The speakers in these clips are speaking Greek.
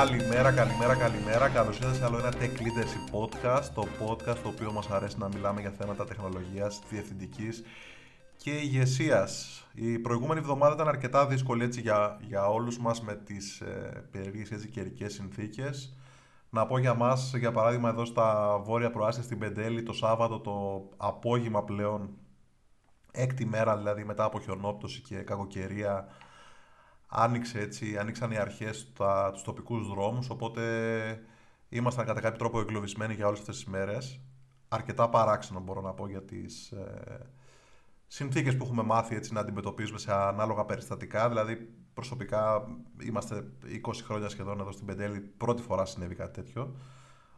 Καλημέρα, καλημέρα, καλημέρα. Καλώς ήρθατε σε άλλο ένα Tech Leadership Podcast. Το podcast το οποίο μας αρέσει να μιλάμε για θέματα τεχνολογίας, διευθυντικής και ηγεσίας. Η προηγούμενη εβδομάδα ήταν αρκετά δύσκολη έτσι, για, για όλους μας με τις ε, περίεργες καιρικές συνθήκες. Να πω για μας, για παράδειγμα, εδώ στα βόρεια προάστια στην Πεντέλη, το Σάββατο το απόγευμα πλέον, έκτη μέρα δηλαδή μετά από χιονόπτωση και κακοκαιρία, άνοιξε έτσι, άνοιξαν οι αρχές τα, τους τοπικούς δρόμους, οπότε ήμασταν κατά κάποιο τρόπο εγκλωβισμένοι για όλες αυτές τις μέρες. Αρκετά παράξενο μπορώ να πω για τις ε, συνθήκες που έχουμε μάθει έτσι, να αντιμετωπίζουμε σε ανάλογα περιστατικά. Δηλαδή προσωπικά είμαστε 20 χρόνια σχεδόν εδώ στην Πεντέλη, πρώτη φορά συνέβη κάτι τέτοιο.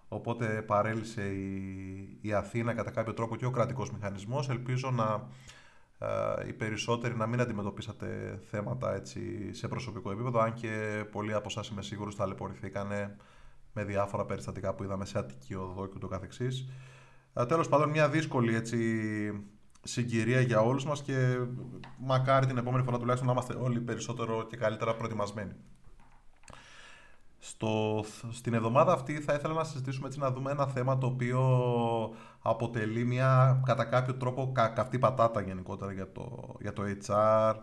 Οπότε παρέλυσε η, η Αθήνα κατά κάποιο τρόπο και ο κρατικός μηχανισμός. Ελπίζω να οι περισσότεροι να μην αντιμετωπίσατε θέματα έτσι σε προσωπικό επίπεδο, αν και πολλοί από εσάς είμαι σίγουρος ταλαιπωρηθήκαν με διάφορα περιστατικά που είδαμε σε Αττική Οδό και ούτω καθεξής. Τέλος πάντων, μια δύσκολη έτσι, συγκυρία για όλους μας και μακάρι την επόμενη φορά τουλάχιστον να είμαστε όλοι περισσότερο και καλύτερα προετοιμασμένοι. Στο, στην εβδομάδα αυτή θα ήθελα να συζητήσουμε έτσι να δούμε ένα θέμα το οποίο αποτελεί μια κατά κάποιο τρόπο κα, καυτή πατάτα γενικότερα για το, για το HR,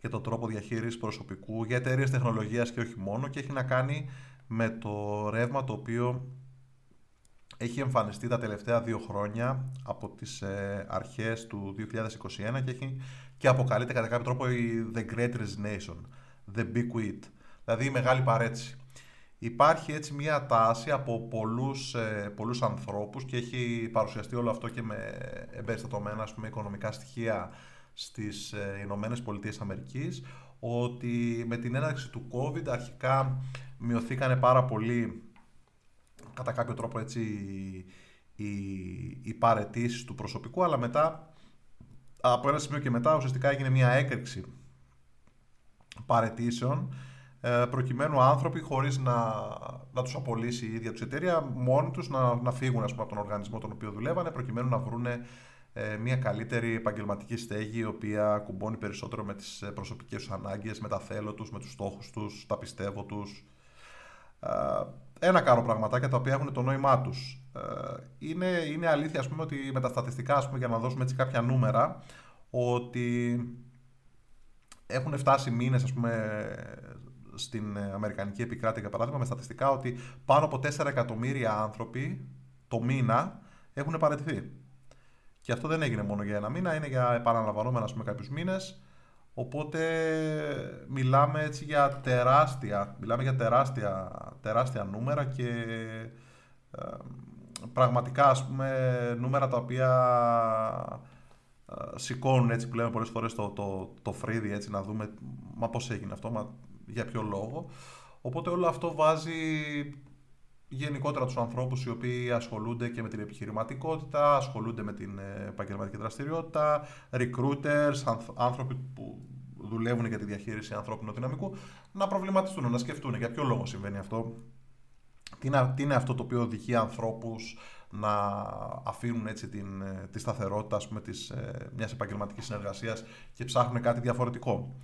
για το τρόπο διαχείρισης προσωπικού, για εταιρείες τεχνολογίας και όχι μόνο και έχει να κάνει με το ρεύμα το οποίο έχει εμφανιστεί τα τελευταία δύο χρόνια από τις ε, αρχές του 2021 και, έχει, και αποκαλείται κατά κάποιο τρόπο η The Great Resignation, The Big Quit, δηλαδή η μεγάλη παρέτηση. Υπάρχει έτσι μια τάση από πολλούς, ε, πολλούς ανθρώπους και έχει παρουσιαστεί όλο αυτό και με εμπεριστατωμένα ας πούμε, οικονομικά στοιχεία στις ε, Ηνωμένες Πολιτείες Αμερικής ότι με την έναρξη του COVID αρχικά μειωθήκανε πάρα πολύ κατά κάποιο τρόπο έτσι οι, οι παρετήσεις του προσωπικού αλλά μετά από ένα σημείο και μετά ουσιαστικά έγινε μια έκρηξη παρετήσεων ε, προκειμένου άνθρωποι χωρίς να, να τους απολύσει η ίδια τους εταιρεία μόνοι τους να, να φύγουν ας πούμε, από τον οργανισμό τον οποίο δουλεύανε προκειμένου να βρουν ε, μια καλύτερη επαγγελματική στέγη η οποία κουμπώνει περισσότερο με τις ε, προσωπικές τους ανάγκες, με τα θέλω τους, με τους στόχους τους, τα πιστεύω τους. ένα κάρο πραγματάκια τα οποία έχουν το νόημά τους. είναι, είναι αλήθεια ας πούμε, ότι με τα στατιστικά ας πούμε, για να δώσουμε έτσι κάποια νούμερα ότι έχουν φτάσει μήνες ας πούμε, στην ε, Αμερικανική επικράτεια, για παράδειγμα, με στατιστικά ότι πάνω από 4 εκατομμύρια άνθρωποι το μήνα έχουν παραιτηθεί. Και αυτό δεν έγινε μόνο για ένα μήνα, είναι για επαναλαμβανόμενα πούμε, κάποιους μήνες. Οπότε μιλάμε έτσι για τεράστια, μιλάμε για τεράστια, τεράστια νούμερα και ε, πραγματικά ας πούμε νούμερα τα οποία ε, σηκώνουν έτσι πλέον πολλές φορές το, το, το φρύδι έτσι να δούμε μα πώς έγινε αυτό, μα για ποιο λόγο. Οπότε όλο αυτό βάζει γενικότερα τους ανθρώπους οι οποίοι ασχολούνται και με την επιχειρηματικότητα, ασχολούνται με την ε, επαγγελματική δραστηριότητα, recruiters, άνθρωποι που δουλεύουν για τη διαχείριση ανθρώπινου δυναμικού, να προβληματιστούν, να σκεφτούν για ποιο λόγο συμβαίνει αυτό, τι είναι, αυτό το οποίο οδηγεί ανθρώπους να αφήνουν έτσι την, ε, τη σταθερότητα ας πούμε, της, ε, μιας επαγγελματικής συνεργασίας και ψάχνουν κάτι διαφορετικό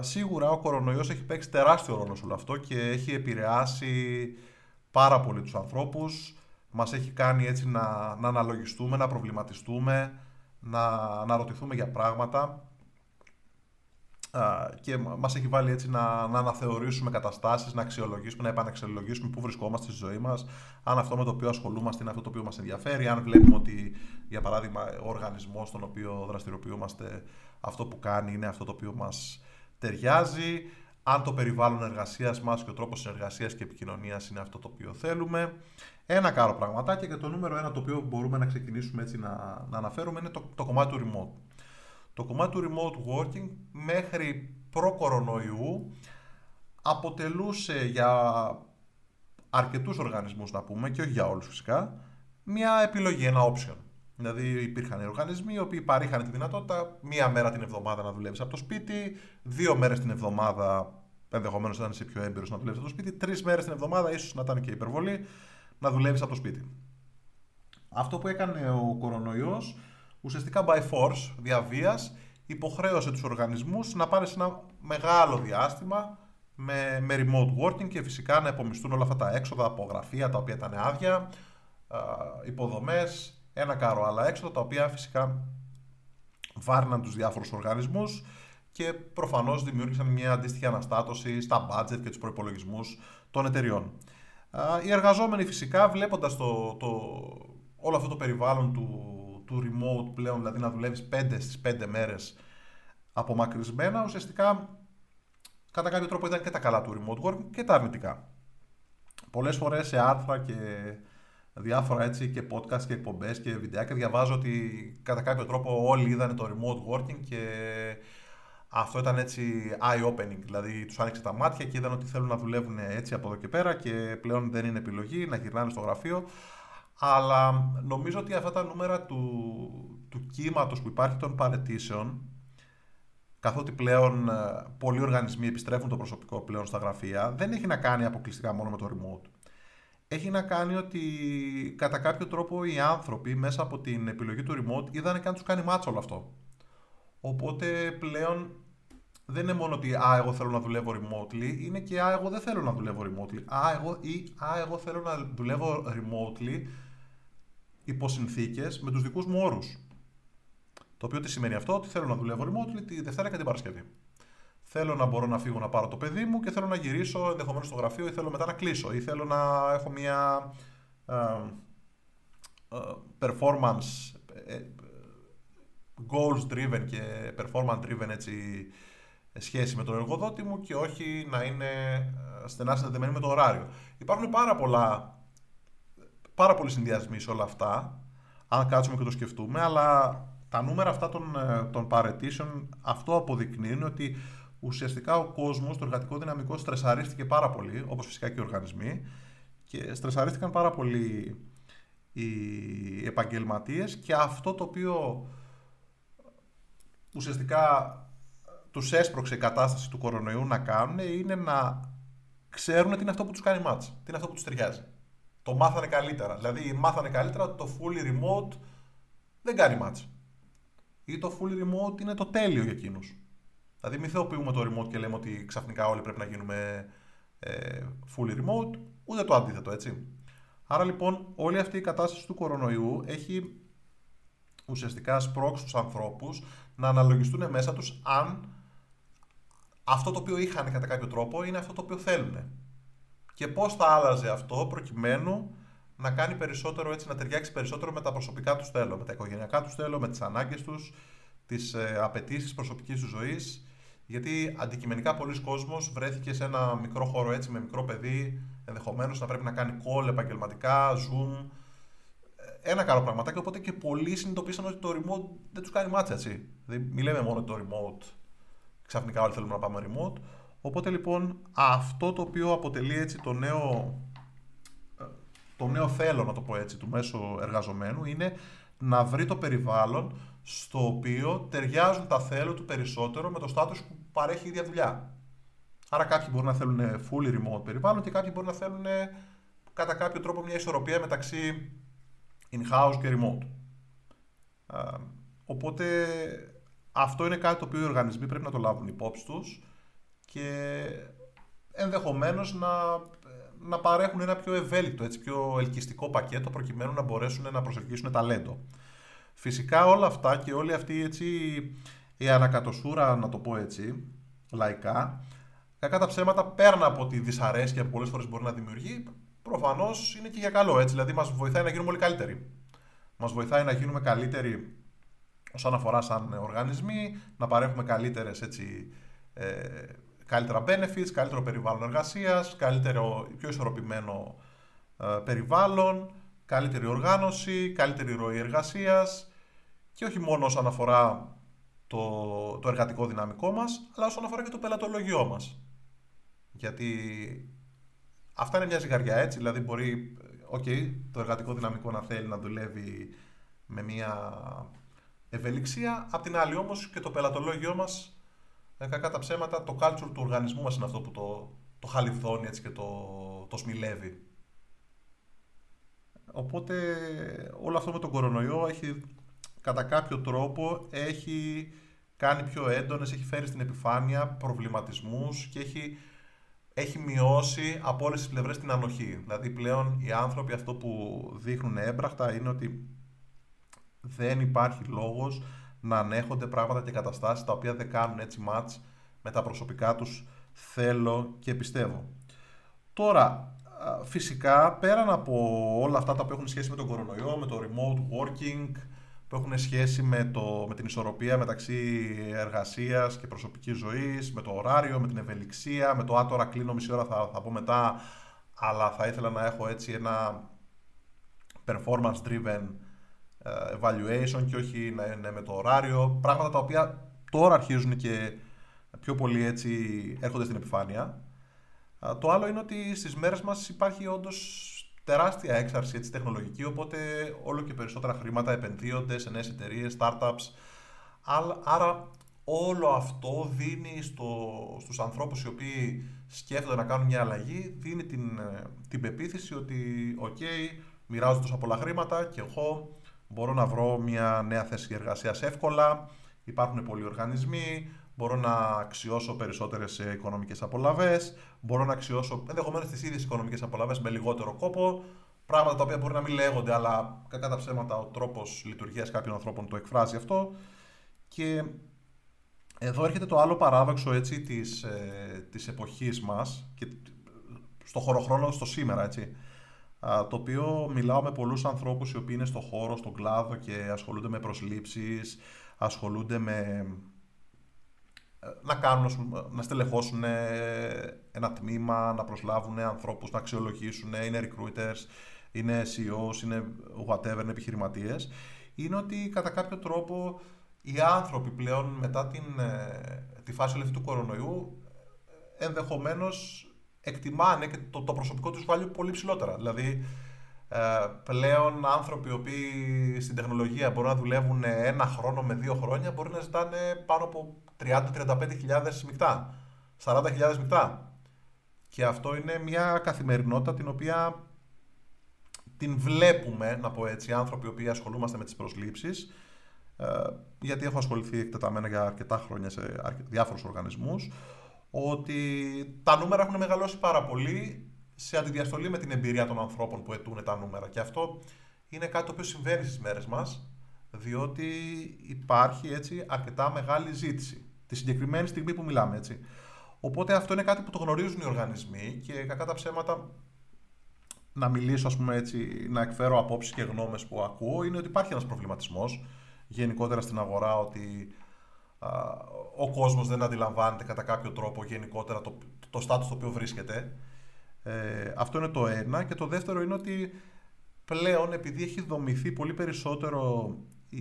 σίγουρα ο κορονοϊός έχει παίξει τεράστιο ρόλο σε όλο αυτό και έχει επηρεάσει πάρα πολύ τους ανθρώπους. Μας έχει κάνει έτσι να, να αναλογιστούμε, να προβληματιστούμε, να, να ρωτηθούμε για πράγματα. Και μας έχει βάλει έτσι να, να αναθεωρήσουμε καταστάσεις, να αξιολογήσουμε, να επαναξιολογήσουμε πού βρισκόμαστε στη ζωή μας, αν αυτό με το οποίο ασχολούμαστε είναι αυτό το οποίο μας ενδιαφέρει, αν βλέπουμε ότι, για παράδειγμα, ο οργανισμός στον οποίο δραστηριοποιούμαστε, αυτό που κάνει είναι αυτό το οποίο μας ταιριάζει, αν το περιβάλλον εργασίας μας και ο τρόπος συνεργασίας και επικοινωνίας είναι αυτό το οποίο θέλουμε. Ένα κάρο πραγματάκια και το νούμερο ένα το οποίο μπορούμε να ξεκινήσουμε έτσι να, να αναφέρουμε είναι το, το κομμάτι του remote. Το κομμάτι του remote working μέχρι προ-κορονοϊού αποτελούσε για αρκετούς οργανισμούς να πούμε και όχι για όλους φυσικά μια επιλογή, ένα option. Δηλαδή υπήρχαν οργανισμοί οι οποίοι παρήχαν τη δυνατότητα μία μέρα την εβδομάδα να δουλεύεις από το σπίτι, δύο μέρες την εβδομάδα, ενδεχομένως να είσαι πιο έμπειρος να δουλεύεις από το σπίτι, τρεις μέρες την εβδομάδα, ίσως να ήταν και υπερβολή, να δουλεύεις από το σπίτι. Αυτό που έκανε ο κορονοϊός, ουσιαστικά by force, διαβίας, υποχρέωσε τους οργανισμούς να πάνε σε ένα μεγάλο διάστημα με, με remote working και φυσικά να επομιστούν όλα αυτά τα έξοδα από γραφεία τα οποία ήταν άδεια, υποδομές, ένα κάρο άλλα έξοδα τα οποία φυσικά βάρναν τους διάφορους οργανισμούς και προφανώς δημιούργησαν μια αντίστοιχη αναστάτωση στα budget και τους προϋπολογισμούς των εταιριών. Οι εργαζόμενοι φυσικά βλέποντας το, το, όλο αυτό το περιβάλλον του, του remote πλέον, δηλαδή να δουλεύεις 5 στις 5 μέρες απομακρυσμένα, ουσιαστικά κατά κάποιο τρόπο ήταν και τα καλά του remote work και τα αρνητικά. Πολλές φορές σε άρθρα και διάφορα έτσι και podcast και εκπομπές και βιντεάκια διαβάζω ότι κατά κάποιο τρόπο όλοι είδαν το remote working και αυτό ήταν έτσι eye-opening, δηλαδή τους άνοιξε τα μάτια και είδαν ότι θέλουν να δουλεύουν έτσι από εδώ και πέρα και πλέον δεν είναι επιλογή να γυρνάνε στο γραφείο. Αλλά νομίζω ότι αυτά τα νούμερα του, του κύματος που υπάρχει των παρετήσεων καθότι πλέον ε, πολλοί οργανισμοί επιστρέφουν το προσωπικό πλέον στα γραφεία, δεν έχει να κάνει αποκλειστικά μόνο με το remote. Έχει να κάνει ότι κατά κάποιο τρόπο οι άνθρωποι μέσα από την επιλογή του remote είδαν και αν τους κάνει μάτσο όλο αυτό. Οπότε πλέον δεν είναι μόνο ότι α, εγώ θέλω να δουλεύω remotely, είναι και α, εγώ δεν θέλω να δουλεύω remotely. Α, εγώ, ή α, εγώ θέλω να δουλεύω remotely υπό συνθήκες με τους δικούς μου όρους. Το οποίο τι σημαίνει αυτό, ότι θέλω να δουλεύω remotely τη Δευτέρα και την Παρασκευή. Θέλω να μπορώ να φύγω να πάρω το παιδί μου και θέλω να γυρίσω ενδεχομένως στο γραφείο ή θέλω μετά να κλείσω ή θέλω να έχω μια ε, ε, performance ε, goals driven και performance driven έτσι, σχέση με τον εργοδότη μου και όχι να είναι στενά συνδεδεμένη με το ωράριο. Υπάρχουν πάρα πολλά πάρα πολλοί συνδυασμοί σε όλα αυτά αν κάτσουμε και το σκεφτούμε αλλά τα νούμερα αυτά των, ε, των παρετήσεων αυτό αποδεικνύουν ότι ουσιαστικά ο κόσμος, το εργατικό δυναμικό στρεσαρίστηκε πάρα πολύ, όπως φυσικά και οι οργανισμοί και στρεσαρίστηκαν πάρα πολύ οι επαγγελματίες και αυτό το οποίο ουσιαστικά τους έσπρωξε η κατάσταση του κορονοϊού να κάνουν είναι να ξέρουν τι είναι αυτό που τους κάνει μάτς, τι είναι αυτό που τους ταιριάζει. Το μάθανε καλύτερα. Δηλαδή μάθανε καλύτερα ότι το fully remote δεν κάνει μάτς ή το full remote είναι το τέλειο για εκείνους. Δηλαδή, μην θεοποιούμε το remote και λέμε ότι ξαφνικά όλοι πρέπει να γίνουμε ε, full remote, ούτε το αντίθετο, έτσι. Άρα λοιπόν, όλη αυτή η κατάσταση του κορονοϊού έχει ουσιαστικά σπρώξει τους ανθρώπους να αναλογιστούν μέσα τους αν αυτό το οποίο είχαν κατά κάποιο τρόπο είναι αυτό το οποίο θέλουν. Και πώς θα άλλαζε αυτό προκειμένου να κάνει περισσότερο έτσι, να ταιριάξει περισσότερο με τα προσωπικά τους θέλω, με τα οικογενειακά τους θέλω, με τις ανάγκες τους, τις ε, απαιτήσεις προσωπικής τους ζωής. Γιατί αντικειμενικά πολλοί κόσμος βρέθηκε σε ένα μικρό χώρο έτσι, με μικρό παιδί, ενδεχομένως να πρέπει να κάνει call επαγγελματικά, zoom. Ε, ένα καλό πραγματάκι. Οπότε και πολλοί συνειδητοποίησαν ότι το remote δεν τους κάνει μάτσα έτσι. Δηλαδή, μην λέμε μόνο το remote. Ξαφνικά όλοι θέλουμε να πάμε remote. Οπότε λοιπόν αυτό το οποίο αποτελεί έτσι το νέο το νέο θέλω, να το πω έτσι, του μέσου εργαζομένου είναι να βρει το περιβάλλον στο οποίο ταιριάζουν τα θέλω του περισσότερο με το status που παρέχει η ίδια δουλειά. Άρα κάποιοι μπορεί να θέλουν fully remote περιβάλλον και κάποιοι μπορεί να θέλουν κατά κάποιο τρόπο μια ισορροπία μεταξύ in-house και remote. Οπότε αυτό είναι κάτι το οποίο οι οργανισμοί πρέπει να το λάβουν υπόψη τους και ενδεχομένως να να παρέχουν ένα πιο ευέλικτο, έτσι, πιο ελκυστικό πακέτο προκειμένου να μπορέσουν να προσελκύσουν ταλέντο. Φυσικά όλα αυτά και όλη αυτή έτσι, η ανακατοσούρα, να το πω έτσι, λαϊκά, κακά τα ψέματα πέραν από τη δυσαρέσκεια που πολλές φορές μπορεί να δημιουργεί, προφανώς είναι και για καλό. Έτσι, δηλαδή, μας βοηθάει να γίνουμε όλοι καλύτεροι. Μας βοηθάει να γίνουμε καλύτεροι όσον αφορά σαν οργανισμοί, να παρέχουμε καλύτερες έτσι, ε, καλύτερα benefits, καλύτερο περιβάλλον εργασίας, καλύτερο, πιο ισορροπημένο ε, περιβάλλον, καλύτερη οργάνωση, καλύτερη ροή εργασίας και όχι μόνο όσον αφορά το, το εργατικό δυναμικό μας, αλλά όσον αφορά και το πελατολογιό μας. Γιατί αυτά είναι μια ζυγαριά έτσι, δηλαδή μπορεί okay, το εργατικό δυναμικό να θέλει να δουλεύει με μια ευελιξία, απ' την άλλη όμως και το πελατολόγιο μας ε, κακά τα ψέματα, το culture του οργανισμού μας είναι αυτό που το, το χαλιβδώνει έτσι και το, το σμιλεύει. Οπότε όλο αυτό με τον κορονοϊό έχει κατά κάποιο τρόπο έχει κάνει πιο έντονες, έχει φέρει στην επιφάνεια προβληματισμούς και έχει έχει μειώσει από όλες τις πλευρές την ανοχή. Δηλαδή πλέον οι άνθρωποι αυτό που δείχνουν έμπραχτα είναι ότι δεν υπάρχει λόγος να ανέχονται πράγματα και καταστάσεις τα οποία δεν κάνουν έτσι μάτς με τα προσωπικά τους θέλω και πιστεύω. Τώρα, φυσικά, πέραν από όλα αυτά τα που έχουν σχέση με τον κορονοϊό, με το remote working, που έχουν σχέση με, το, με την ισορροπία μεταξύ εργασίας και προσωπικής ζωής, με το ωράριο, με την ευελιξία, με το «Α, τώρα κλείνω μισή ώρα, θα, θα πω μετά», αλλά θα ήθελα να έχω έτσι ένα performance-driven ε, evaluation και όχι να είναι με το ωράριο. Πράγματα τα οποία τώρα αρχίζουν και πιο πολύ έτσι έρχονται στην επιφάνεια. Το άλλο είναι ότι στις μέρες μας υπάρχει όντως τεράστια έξαρση έτσι, τεχνολογική, οπότε όλο και περισσότερα χρήματα επενδύονται σε νέες εταιρείες, startups. Άρα όλο αυτό δίνει στο, στους ανθρώπους οι οποίοι σκέφτονται να κάνουν μια αλλαγή, δίνει την, ε, την πεποίθηση ότι «ΟΚ, μοιράζω τόσα πολλά χρήματα και εγώ μπορώ να βρω μια νέα θέση εργασίας εύκολα, υπάρχουν πολλοί οργανισμοί, μπορώ να αξιώσω περισσότερες οικονομικές απολαυέ, μπορώ να αξιώσω ενδεχομένως τις ίδιες οικονομικές απολαυέ με λιγότερο κόπο. Πράγματα τα οποία μπορεί να μην λέγονται, αλλά κατά τα ψέματα ο τρόπος λειτουργίας κάποιων ανθρώπων το εκφράζει αυτό. Και εδώ έρχεται το άλλο παράδοξο έτσι, της, ε, της εποχής μας και στο χωροχρόνο στο σήμερα έτσι, το οποίο μιλάω με πολλούς ανθρώπους οι οποίοι είναι στο χώρο, στον κλάδο και ασχολούνται με προσλήψεις, ασχολούνται με να κάνουν, να στελεχώσουν ένα τμήμα, να προσλάβουν ανθρώπους, να αξιολογήσουν, είναι recruiters, είναι CEOs, είναι whatever, είναι επιχειρηματίες, είναι ότι κατά κάποιο τρόπο οι άνθρωποι πλέον μετά την, ε, τη φάση αυτή του κορονοϊού ενδεχομένως εκτιμάνε και το, το προσωπικό τους value πολύ ψηλότερα. Δηλαδή, ε, πλέον άνθρωποι οι οποίοι στην τεχνολογία μπορούν να δουλεύουν ένα χρόνο με δύο χρόνια μπορεί να ζητάνε πάνω από 30-35 χιλιάδες μεικτά, 40 χιλιάδες μεικτά. Και αυτό είναι μια καθημερινότητα την οποία την βλέπουμε, να πω έτσι, άνθρωποι οι οποίοι ασχολούμαστε με τις προσλήψεις, ε, γιατί έχω ασχοληθεί εκτεταμένα για αρκετά χρόνια σε διάφορους οργανισμούς, ότι τα νούμερα έχουν μεγαλώσει πάρα πολύ σε αντιδιαστολή με την εμπειρία των ανθρώπων που ετούν τα νούμερα. Και αυτό είναι κάτι το οποίο συμβαίνει στις μέρες μας, διότι υπάρχει έτσι αρκετά μεγάλη ζήτηση τη συγκεκριμένη στιγμή που μιλάμε. Έτσι. Οπότε αυτό είναι κάτι που το γνωρίζουν οι οργανισμοί και κακά τα ψέματα να μιλήσω, ας πούμε έτσι, να εκφέρω απόψεις και γνώμες που ακούω, είναι ότι υπάρχει ένας προβληματισμός γενικότερα στην αγορά ότι α, ο κόσμος δεν αντιλαμβάνεται κατά κάποιο τρόπο γενικότερα το, το στάτους στο οποίο βρίσκεται. Ε, αυτό είναι το ένα. Και το δεύτερο είναι ότι πλέον επειδή έχει δομηθεί πολύ περισσότερο η,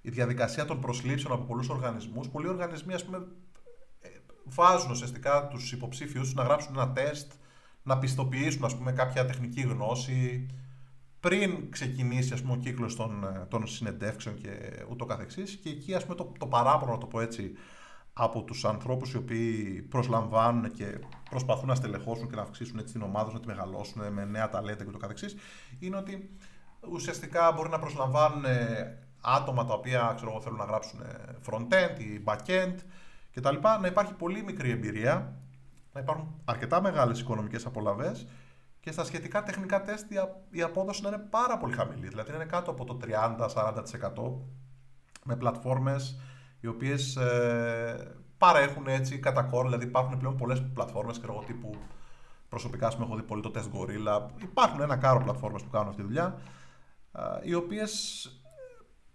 η διαδικασία των προσλήψεων από πολλούς οργανισμούς. Πολλοί οργανισμοί, ας πούμε, ε, βάζουν ουσιαστικά τους υποψήφιους να γράψουν ένα τεστ, να πιστοποιήσουν ας πούμε, κάποια τεχνική γνώση πριν ξεκινήσει ας πούμε, ο κύκλος των, ε, των συνεντεύξεων και ούτω καθεξής και εκεί ας πούμε, το, το παράπονο, να το πω έτσι, από τους ανθρώπους οι οποίοι προσλαμβάνουν και προσπαθούν να στελεχώσουν και να αυξήσουν έτσι, την ομάδα, να τη μεγαλώσουν με νέα ταλέντα και ούτω καθεξής, είναι ότι ουσιαστικά μπορεί να προσλαμβάνουν άτομα τα οποία ξέρω, θέλουν να γράψουν front-end ή back-end κτλ. Να υπάρχει πολύ μικρή εμπειρία, να υπάρχουν αρκετά μεγάλες οικονομικές απολαβές και στα σχετικά τεχνικά τεστ η απόδοση να είναι πάρα πολύ χαμηλή. Δηλαδή να είναι κάτω από το 30-40% με πλατφόρμες οι οποίες ε, παρέχουν έτσι κατά κόρ, δηλαδή υπάρχουν πλέον πολλές πλατφόρμες και εγώ τύπου προσωπικά πούμε, έχω δει πολύ το Test Gorilla. Υπάρχουν ένα κάρο πλατφόρμες που κάνουν αυτή τη δουλειά, ε, οι οποίες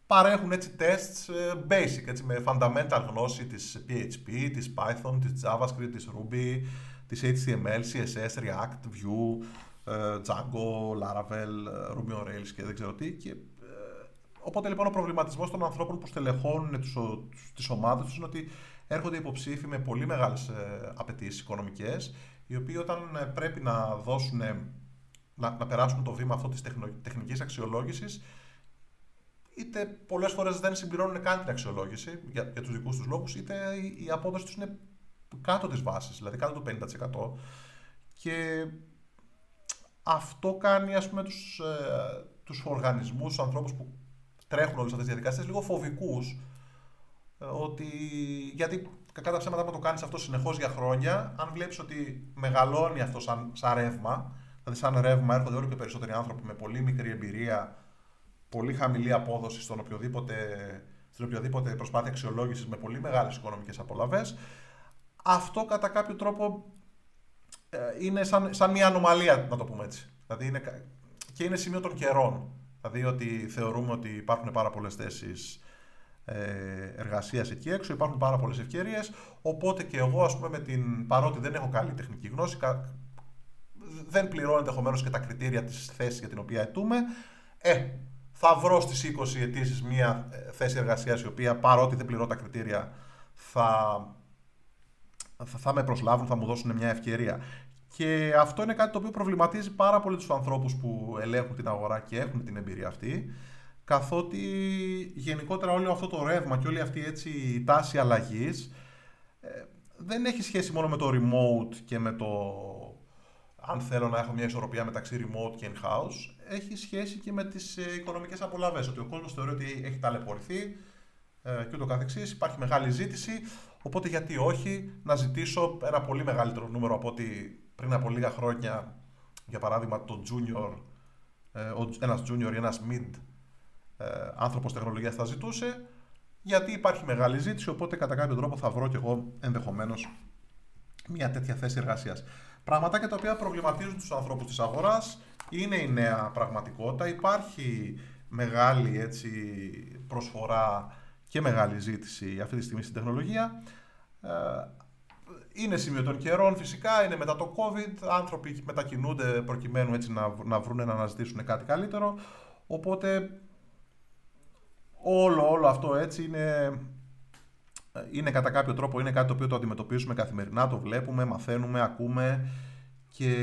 παρέχουν έτσι tests ε, basic, έτσι, με fundamental γνώση της PHP, της Python, της JavaScript, της Ruby, της HTML, CSS, React, Vue, ε, Django, Laravel, ε, Ruby on Rails και δεν ξέρω τι. Και, οπότε λοιπόν ο προβληματισμός των ανθρώπων που στελεχώνουν τις, τις ομάδες τους είναι ότι έρχονται υποψήφοι με πολύ μεγάλες απαιτήσεις οικονομικές, οι οποίοι όταν πρέπει να δώσουν, να, να περάσουν το βήμα αυτό της τεχνικής αξιολόγησης, είτε πολλές φορές δεν συμπληρώνουν καν την αξιολόγηση για, για τους δικούς τους λόγους, είτε η, απόδοση τους είναι κάτω της βάσης, δηλαδή κάτω του 50%. Και αυτό κάνει ας πούμε τους, ε, τους οργανισμούς, τους ανθρώπους που τρέχουν όλες αυτές τις διαδικασίες λίγο φοβικούς ε, ότι, γιατί κακά τα ψέματα, το κάνεις αυτό συνεχώς για χρόνια, αν βλέπεις ότι μεγαλώνει αυτό σαν, σαν ρεύμα, δηλαδή σαν ρεύμα έρχονται όλο και περισσότεροι άνθρωποι με πολύ μικρή εμπειρία, πολύ χαμηλή απόδοση στον οποιοδήποτε, στην οποιοδήποτε προσπάθεια αξιολόγησης με πολύ μεγάλες οικονομικές απολαυές, αυτό κατά κάποιο τρόπο ε, είναι σαν, σαν μια ανομαλία, να το πούμε έτσι. Δηλαδή είναι, και είναι σημείο των καιρών. Δηλαδή ότι θεωρούμε ότι υπάρχουν πάρα πολλές θέσεις ε, εργασίας εκεί έξω, υπάρχουν πάρα πολλές ευκαιρίες. Οπότε και εγώ, ας πούμε, με την, παρότι δεν έχω καλή τεχνική γνώση, δεν πληρώνω ενδεχομένως και τα κριτήρια της θέσης για την οποία ετούμε. Ε, θα βρω στις 20 αιτήσεις μια ε, θέση εργασίας η οποία παρότι δεν πληρώ τα κριτήρια θα, θα, θα με προσλάβουν, θα μου δώσουν μια ευκαιρία. Και αυτό είναι κάτι το οποίο προβληματίζει πάρα πολύ τους ανθρώπους που ελέγχουν την αγορά και έχουν την εμπειρία αυτή, καθότι γενικότερα όλο αυτό το ρεύμα και όλη αυτή έτσι, η τάση αλλαγής ε, δεν έχει σχέση μόνο με το remote και με το αν θέλω να έχω μια ισορροπία μεταξύ remote και in-house, έχει σχέση και με τις ε, οικονομικές απολαύες, ότι ο κόσμος θεωρεί ότι έχει ταλαιπωρηθεί ε, και ούτω καθεξής, υπάρχει μεγάλη ζήτηση, οπότε γιατί όχι να ζητήσω ένα πολύ μεγαλύτερο νούμερο από ότι πριν από λίγα χρόνια, για παράδειγμα, το junior, ε, ένας junior ή ένας mid ε, άνθρωπος τεχνολογίας θα ζητούσε, γιατί υπάρχει μεγάλη ζήτηση, οπότε κατά κάποιο τρόπο θα βρω κι εγώ ενδεχομένως μια τέτοια θέση εργασίας. Πραγματάκια τα οποία προβληματίζουν τους ανθρώπους της αγοράς, είναι η νέα πραγματικότητα, υπάρχει μεγάλη έτσι, προσφορά και μεγάλη ζήτηση αυτή τη στιγμή στην τεχνολογία. Ε, είναι σημείο των καιρών φυσικά, είναι μετά το COVID, άνθρωποι μετακινούνται προκειμένου έτσι να, να βρουν να αναζητήσουν κάτι καλύτερο, οπότε όλο, όλο αυτό έτσι είναι, είναι κατά κάποιο τρόπο, είναι κάτι το οποίο το αντιμετωπίζουμε καθημερινά, το βλέπουμε, μαθαίνουμε, ακούμε και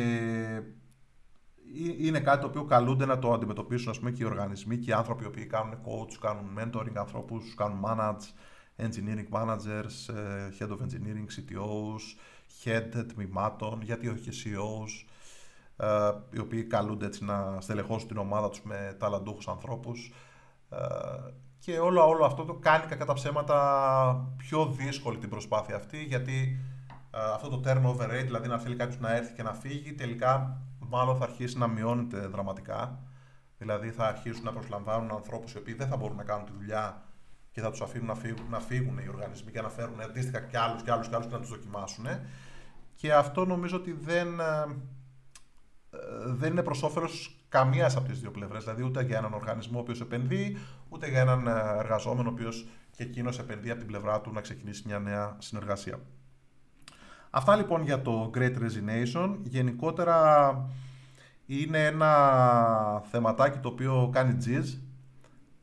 είναι κάτι το οποίο καλούνται να το αντιμετωπίσουν ας πούμε, και οι οργανισμοί και οι άνθρωποι οι οποίοι κάνουν coach, κάνουν mentoring ανθρώπους, κάνουν manage, engineering managers, ε, head of engineering, CTOs, head τμήματων, γιατί όχι και CEOs, ε, οι οποίοι καλούνται έτσι να στελεχώσουν την ομάδα τους με ταλαντούχους ανθρώπους ε, και όλο, όλο αυτό το κάνει κατά τα ψέματα πιο δύσκολη την προσπάθεια αυτή γιατί αυτό το turnover rate, δηλαδή να θέλει κάποιος να έρθει και να φύγει, τελικά μάλλον θα αρχίσει να μειώνεται δραματικά. Δηλαδή θα αρχίσουν να προσλαμβάνουν ανθρώπους οι οποίοι δεν θα μπορούν να κάνουν τη δουλειά και θα τους αφήνουν να φύγουν, να φύγουν οι οργανισμοί και να φέρουν αντίστοιχα και άλλους και άλλους και άλλους και να τους δοκιμάσουν. Και αυτό νομίζω ότι δεν, ε, δεν είναι προς όφελος καμίας από τις δύο πλευρές. Δηλαδή ούτε για έναν οργανισμό ο οποίος επενδύει, ούτε για έναν ε, εργαζόμενο ο οποίος και εκείνος επενδύει από την πλευρά του να ξεκινήσει μια νέα συνεργασία. Αυτά λοιπόν για το Great Resignation. Γενικότερα είναι ένα θεματάκι το οποίο κάνει τζιζ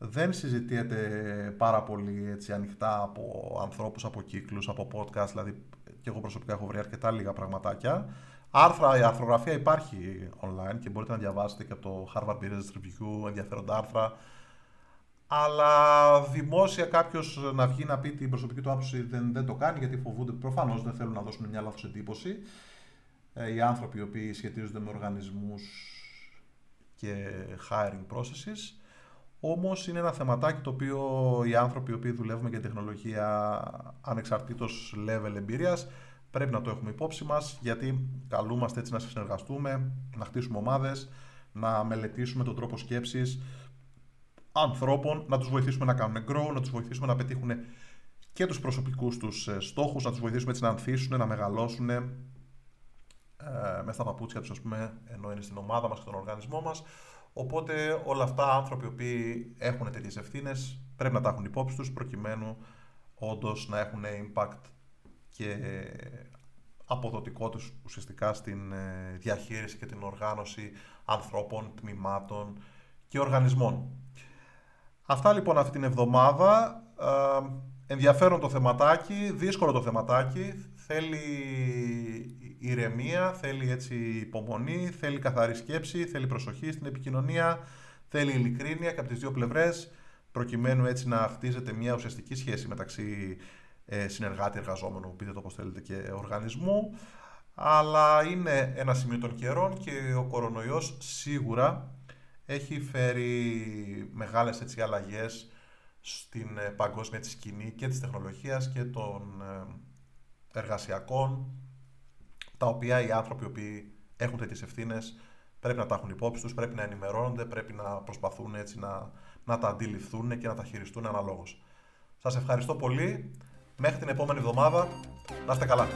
δεν συζητιέται πάρα πολύ έτσι, ανοιχτά από ανθρώπους, από κύκλους, από podcast, δηλαδή και εγώ προσωπικά έχω βρει αρκετά λίγα πραγματάκια. Άρθρα, η αρθρογραφία υπάρχει online και μπορείτε να διαβάσετε και από το Harvard Business Review ενδιαφέροντα άρθρα. Αλλά δημόσια κάποιος να βγει να πει την προσωπική του άποψη δεν, δεν το κάνει γιατί φοβούνται. Προφανώς δεν θέλουν να δώσουν μια λάθος εντύπωση. Ε, οι άνθρωποι οι οποίοι σχετίζονται με οργανισμούς και hiring processes. Όμως είναι ένα θεματάκι το οποίο οι άνθρωποι οι οποίοι δουλεύουμε για τεχνολογία ανεξαρτήτως level εμπειρίας πρέπει να το έχουμε υπόψη μας γιατί καλούμαστε έτσι να συνεργαστούμε, να χτίσουμε ομάδες, να μελετήσουμε τον τρόπο σκέψης ανθρώπων, να τους βοηθήσουμε να κάνουν grow, να τους βοηθήσουμε να πετύχουν και τους προσωπικούς τους ε, στόχους, να τους βοηθήσουμε έτσι να ανθίσουν, να μεγαλώσουν ε, μέσα στα παπούτσια τους, ας πούμε, ενώ είναι στην ομάδα μας και τον οργανισμό μας. Οπότε όλα αυτά άνθρωποι οι οποίοι έχουν τέτοιες ευθύνες πρέπει να τα έχουν υπόψη τους προκειμένου όντως να έχουν impact και αποδοτικό τους ουσιαστικά στην ε, διαχείριση και την οργάνωση ανθρώπων, τμήματων και οργανισμών. Αυτά λοιπόν αυτή την εβδομάδα. Ε, ενδιαφέρον το θεματάκι, δύσκολο το θεματάκι. Θέλει ηρεμία, θέλει έτσι υπομονή, θέλει καθαρή σκέψη, θέλει προσοχή στην επικοινωνία, θέλει ειλικρίνεια και από τις δύο πλευρές προκειμένου έτσι να χτίζεται μια ουσιαστική σχέση μεταξύ ε, συνεργάτη, εργαζόμενου, πείτε το όπως θέλετε και οργανισμού. Αλλά είναι ένα σημείο των καιρών και ο κορονοϊός σίγουρα έχει φέρει μεγάλες έτσι αλλαγές στην ε, παγκόσμια σκηνή και της τεχνολογίας και των, ε, εργασιακών, τα οποία οι άνθρωποι οι οποίοι έχουν τέτοιες ευθύνες πρέπει να τα έχουν υπόψη τους, πρέπει να ενημερώνονται, πρέπει να προσπαθούν έτσι να, να τα αντιληφθούν και να τα χειριστούν αναλόγως. Σας ευχαριστώ πολύ. Μέχρι την επόμενη εβδομάδα. Να είστε καλά.